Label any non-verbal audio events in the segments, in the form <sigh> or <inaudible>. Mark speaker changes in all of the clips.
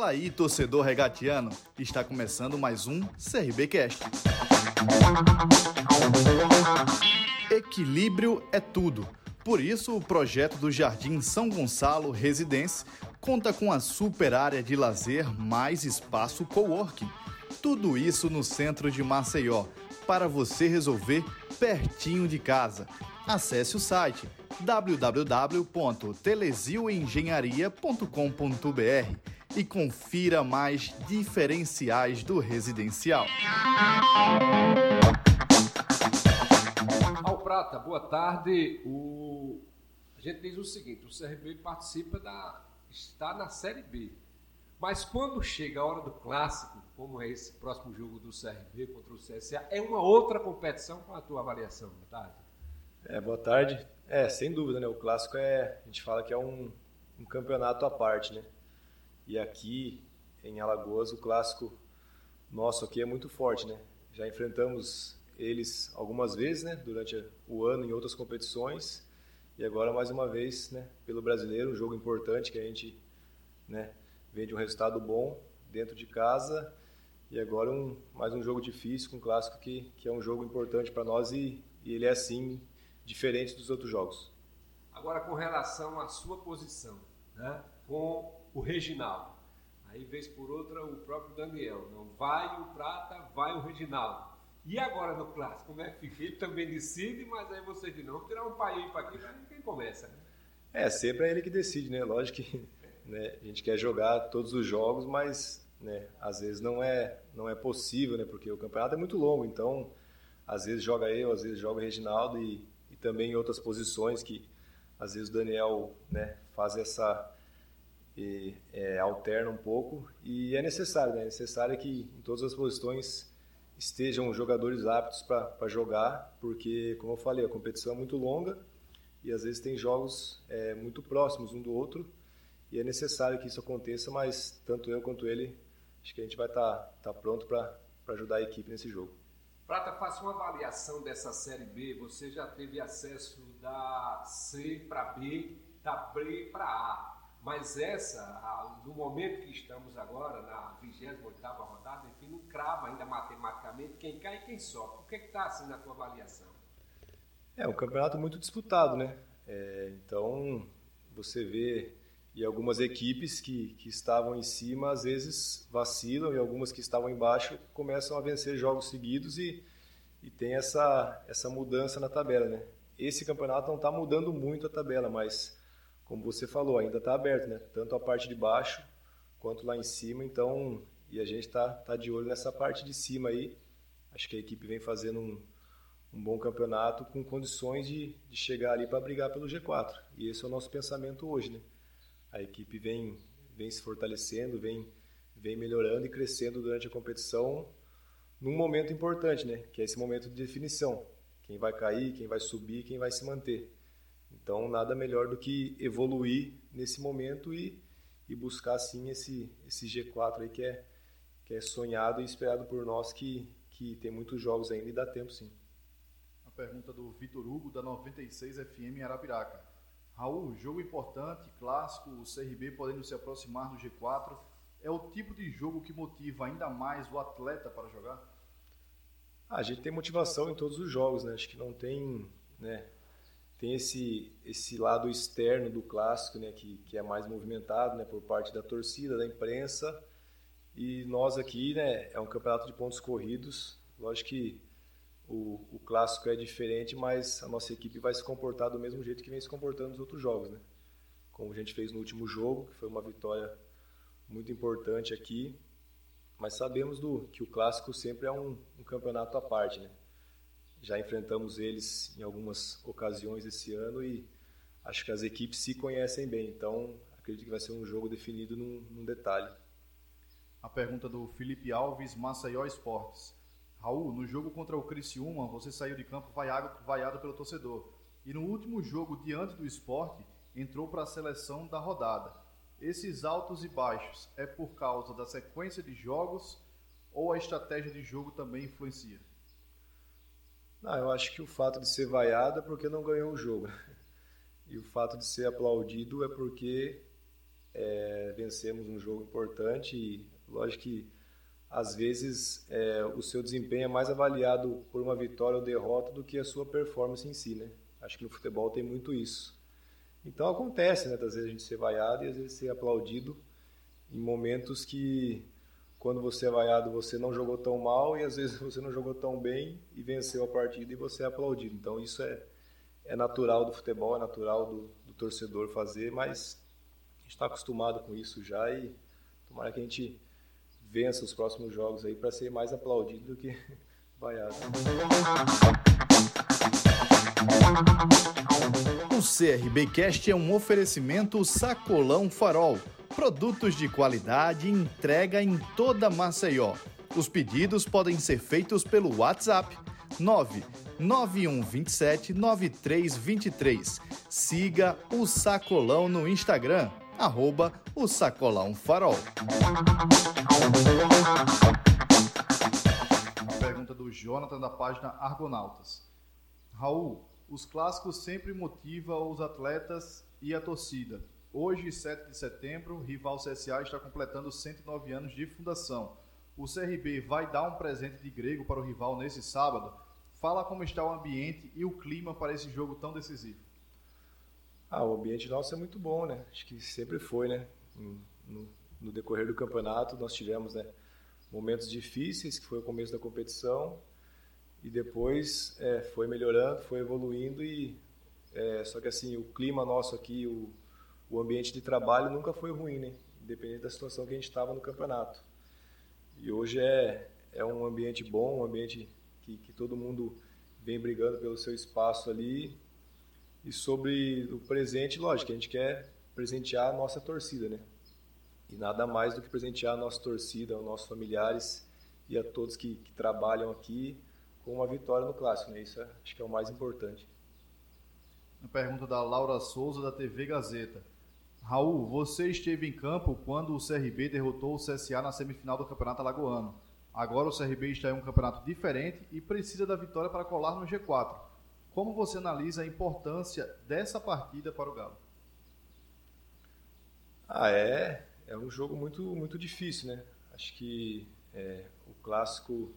Speaker 1: Fala aí, torcedor regatiano. Está começando mais um CRB Cast. Equilíbrio é tudo. Por isso, o projeto do Jardim São Gonçalo Residência conta com a super área de lazer mais espaço coworking. Tudo isso no centro de Maceió, para você resolver pertinho de casa. Acesse o site www.telesioengenharia.com.br e confira mais diferenciais do residencial.
Speaker 2: Ao Prata, boa tarde. O... A gente diz o seguinte: o CRB participa da. está na Série B. Mas quando chega a hora do clássico, como é esse próximo jogo do CRB contra o CSA, é uma outra competição com a tua avaliação, boa tarde.
Speaker 3: É, boa tarde. É, sem dúvida, né? O clássico é, a gente fala que é um, um campeonato à parte, né? E aqui em Alagoas o clássico nosso aqui é muito forte, né? Já enfrentamos eles algumas vezes, né? Durante o ano em outras competições e agora mais uma vez, né? Pelo brasileiro, um jogo importante que a gente, né? Vem de um resultado bom dentro de casa e agora um, mais um jogo difícil, com um clássico que, que é um jogo importante para nós e, e ele é assim diferente dos outros jogos.
Speaker 2: Agora com relação à sua posição, né? Com o Reginaldo. Aí, vez por outra, o próprio Daniel. Não vai o Prata, vai o Reginaldo. E agora no clássico, como é que fica? Ele também decide, mas aí você diz, não, tirar um pai para aqui para quem começa. Né?
Speaker 3: É, sempre é ele que decide, né? Lógico que né, a gente quer jogar todos os jogos, mas né, às vezes não é, não é possível, né? Porque o campeonato é muito longo, então às vezes joga eu, às vezes joga o Reginaldo e, e também em outras posições que às vezes o Daniel né, faz essa e, é, alterna um pouco e é necessário, né? É necessário que em todas as posições estejam jogadores aptos para jogar, porque, como eu falei, a competição é muito longa e às vezes tem jogos é, muito próximos um do outro e é necessário que isso aconteça, mas tanto eu quanto ele, acho que a gente vai estar tá, tá pronto para ajudar a equipe nesse jogo.
Speaker 2: Prata, faça uma avaliação dessa Série B. Você já teve acesso da C para B, da B para A. Mas essa, no momento que estamos agora, na 28 rodada, enfim, não crava ainda matematicamente quem cai e quem sobe. O que é está assim na tua avaliação?
Speaker 3: É um campeonato muito disputado, né? É, então, você vê e algumas equipes que, que estavam em cima às vezes vacilam e algumas que estavam embaixo começam a vencer jogos seguidos e, e tem essa, essa mudança na tabela, né? Esse campeonato não está mudando muito a tabela, mas como você falou, ainda está aberto, né? Tanto a parte de baixo quanto lá em cima. Então, e a gente está tá de olho nessa parte de cima aí. Acho que a equipe vem fazendo um, um bom campeonato com condições de, de chegar ali para brigar pelo G4. E esse é o nosso pensamento hoje, né? A equipe vem, vem se fortalecendo, vem, vem melhorando e crescendo durante a competição num momento importante, né? Que é esse momento de definição. Quem vai cair, quem vai subir, quem vai se manter. Então, nada melhor do que evoluir nesse momento e, e buscar, sim, esse, esse G4 aí que é, que é sonhado e esperado por nós, que, que tem muitos jogos ainda e dá tempo, sim.
Speaker 1: A pergunta do Vitor Hugo, da 96 FM Arapiraca. Raul, jogo importante, clássico, o CRB podendo se aproximar do G4. É o tipo de jogo que motiva ainda mais o atleta para jogar?
Speaker 3: Ah, a gente tem motivação em todos os jogos, né? Acho que não tem, né? tem esse esse lado externo do clássico, né, que, que é mais movimentado, né, por parte da torcida, da imprensa. E nós aqui, né, é um campeonato de pontos corridos. Lógico que o, o clássico é diferente, mas a nossa equipe vai se comportar do mesmo jeito que vem se comportando nos outros jogos, né? Como a gente fez no último jogo, que foi uma vitória muito importante aqui. Mas sabemos do que o clássico sempre é um, um campeonato à parte, né? Já enfrentamos eles em algumas ocasiões esse ano e acho que as equipes se conhecem bem. Então, acredito que vai ser um jogo definido num, num detalhe.
Speaker 1: A pergunta do Felipe Alves, Maceió Esportes. Raul, no jogo contra o Criciúma, você saiu de campo vaiado, pelo torcedor. E no último jogo, diante do esporte, entrou para a seleção da rodada. Esses altos e baixos é por causa da sequência de jogos ou a estratégia de jogo também influencia?
Speaker 3: Não, eu acho que o fato de ser vaiado é porque não ganhou o jogo. E o fato de ser aplaudido é porque é, vencemos um jogo importante e lógico que às vezes é, o seu desempenho é mais avaliado por uma vitória ou derrota do que a sua performance em si, né? Acho que no futebol tem muito isso. Então acontece, né? Às vezes a gente ser vaiado e às vezes ser aplaudido em momentos que quando você é vaiado você não jogou tão mal e às vezes <laughs> você não jogou tão bem e venceu a partida e você é aplaudido. Então isso é, é natural do futebol, é natural do, do torcedor fazer, mas a gente está acostumado com isso já e tomara que a gente vença os próximos jogos aí para ser mais aplaudido do que <laughs> vaiado.
Speaker 1: O CRB Cast é um oferecimento Sacolão Farol. Produtos de qualidade entrega em toda Maceió. Os pedidos podem ser feitos pelo WhatsApp 99127 9323. Siga o Sacolão no Instagram arroba o Sacolão Farol. Pergunta do Jonathan da página Argonautas. Raul, os clássicos sempre motivam os atletas e a torcida. Hoje, 7 de setembro, o rival CSA está completando 109 anos de fundação. O CRB vai dar um presente de grego para o rival nesse sábado? Fala como está o ambiente e o clima para esse jogo tão decisivo.
Speaker 3: Ah, o ambiente nosso é muito bom, né? Acho que sempre foi, né? No, no decorrer do campeonato nós tivemos, né? Momentos difíceis, que foi o começo da competição, e depois é, foi melhorando, foi evoluindo e é, só que assim o clima nosso aqui, o, o ambiente de trabalho nunca foi ruim, né? Independente da situação que a gente estava no campeonato. E hoje é é um ambiente bom, um ambiente que, que todo mundo vem brigando pelo seu espaço ali e sobre o presente, lógico, a gente quer presentear a nossa torcida, né? E nada mais do que presentear a nossa torcida, aos nossos familiares e a todos que, que trabalham aqui com uma vitória no clássico, né? Isso é, acho que é o mais importante.
Speaker 1: Uma pergunta da Laura Souza da TV Gazeta. Raul, você esteve em campo quando o CRB derrotou o CSA na semifinal do Campeonato Alagoano. Agora o CRB está em um campeonato diferente e precisa da vitória para colar no G4. Como você analisa a importância dessa partida para o Galo?
Speaker 3: Ah, é, é um jogo muito, muito difícil, né? Acho que é, o clássico,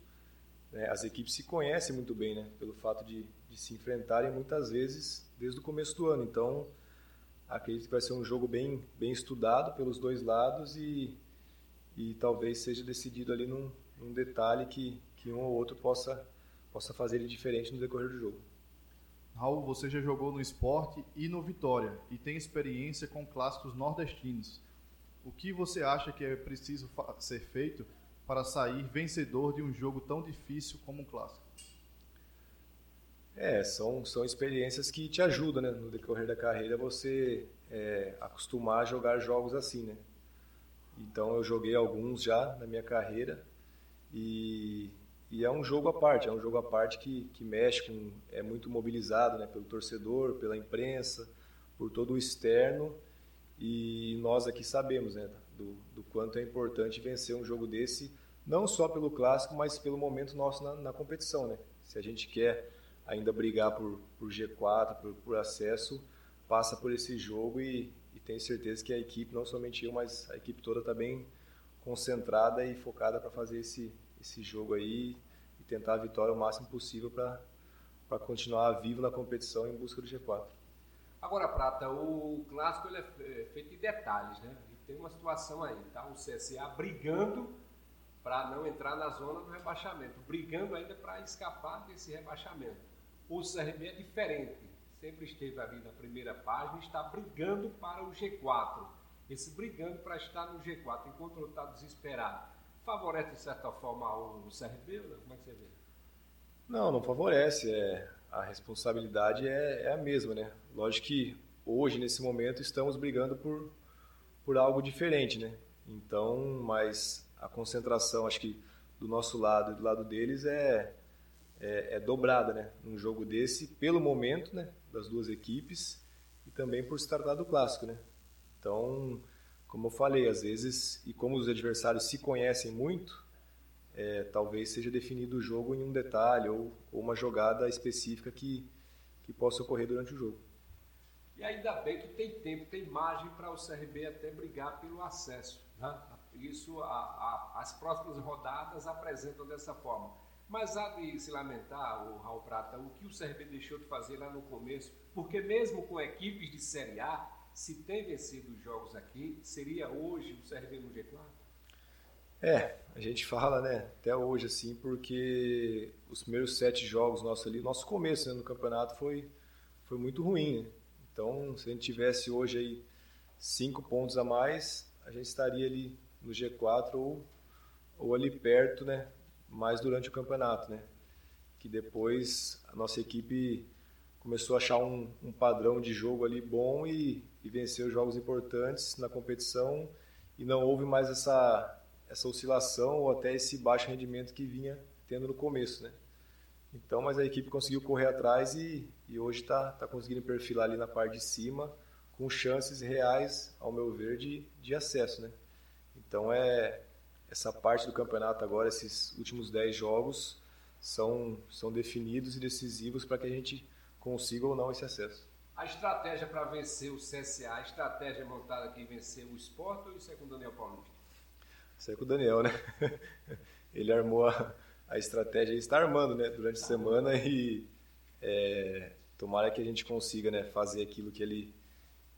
Speaker 3: né, as equipes se conhecem muito bem, né? Pelo fato de, de se enfrentarem muitas vezes desde o começo do ano. Então, acredito que vai ser um jogo bem, bem estudado pelos dois lados e, e talvez seja decidido ali num, num detalhe que, que um ou outro possa, possa fazer ele diferente no decorrer do jogo.
Speaker 1: Raul, você já jogou no esporte e no Vitória e tem experiência com clássicos nordestinos. O que você acha que é preciso ser feito para sair vencedor de um jogo tão difícil como um clássico?
Speaker 3: É, são, são experiências que te ajudam, né? No decorrer da carreira, você é, acostumar a jogar jogos assim, né? Então, eu joguei alguns já na minha carreira e e é um jogo à parte, é um jogo à parte que, que mexe com. é muito mobilizado né, pelo torcedor, pela imprensa, por todo o externo. E nós aqui sabemos né, do, do quanto é importante vencer um jogo desse, não só pelo clássico, mas pelo momento nosso na, na competição. Né? Se a gente quer ainda brigar por, por G4, por, por acesso, passa por esse jogo e, e tenho certeza que a equipe, não somente eu, mas a equipe toda está bem concentrada e focada para fazer esse, esse jogo aí e tentar a vitória o máximo possível para continuar vivo na competição em busca do G4.
Speaker 2: Agora, Prata, o clássico ele é feito de detalhes, né? E tem uma situação aí, tá? O CSA brigando para não entrar na zona do rebaixamento, brigando ainda para escapar desse rebaixamento. O CRB é diferente, sempre esteve ali na primeira página, está brigando para o G4. Esse brigando para estar no G4, enquanto está desesperado favorece de certa forma o CRB? Como é que você vê?
Speaker 3: Não, não favorece. É, a responsabilidade é, é a mesma, né? Lógico que hoje, nesse momento, estamos brigando por, por algo diferente, né? Então, mas a concentração, acho que do nosso lado e do lado deles é, é, é dobrada, né? Num jogo desse, pelo momento, né? Das duas equipes e também por se tratar do clássico, né? Então, como eu falei, às vezes, e como os adversários se conhecem muito, é, talvez seja definido o jogo em um detalhe ou, ou uma jogada específica que, que possa ocorrer durante o jogo.
Speaker 2: E ainda bem que tem tempo, tem margem para o CRB até brigar pelo acesso. Né? Isso, a, a, as próximas rodadas apresentam dessa forma. Mas há de se lamentar, o Raul Prata, o que o CRB deixou de fazer lá no começo, porque mesmo com equipes de Série A, se tem vencido os jogos aqui, seria hoje o CRB no G4?
Speaker 3: É, a gente fala, né, até hoje, assim, porque os primeiros sete jogos nossos ali, nosso começo né, no campeonato foi, foi muito ruim, né? Então, se a gente tivesse hoje aí cinco pontos a mais, a gente estaria ali no G4 ou, ou ali perto, né, mais durante o campeonato, né? Que depois a nossa equipe começou a achar um, um padrão de jogo ali bom e, e venceu jogos importantes na competição e não houve mais essa essa oscilação ou até esse baixo rendimento que vinha tendo no começo, né? Então, mas a equipe conseguiu correr atrás e, e hoje está tá conseguindo perfilar ali na parte de cima com chances reais, ao meu ver, de, de acesso, né? Então é essa parte do campeonato agora, esses últimos 10 jogos, são, são definidos e decisivos para que a gente consiga ou não esse acesso.
Speaker 2: A estratégia para vencer o CSA, a estratégia montada aqui vencer o Sport ou isso é com o Daniel Paulista?
Speaker 3: Isso é com o Daniel, né? <laughs> Ele armou a, a estratégia, ele está armando né, durante a semana e é, tomara que a gente consiga né, fazer aquilo que ele,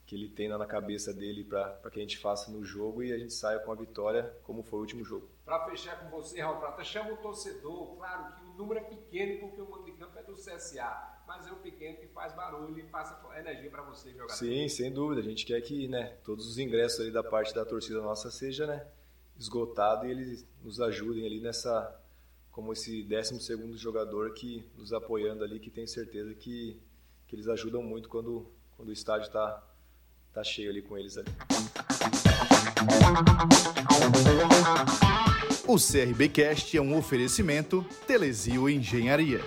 Speaker 3: que ele tem na cabeça dele para que a gente faça no jogo e a gente saia com a vitória, como foi o último jogo.
Speaker 2: Para fechar com você, Raul Prata, chama o torcedor. Claro que o número é pequeno porque o mando de campo é do CSA, mas é um pequeno que faz barulho e passa energia para você jogar.
Speaker 3: Sim, sem dúvida. A gente quer que né, todos os ingressos ali da parte da torcida nossa seja né, esgotado e eles nos ajudem ali nessa como esse 12 segundo jogador que nos apoiando ali, que tenho certeza que, que eles ajudam muito quando, quando o estádio está tá cheio ali com eles ali.
Speaker 1: O CRBcast é um oferecimento Telesio Engenharia.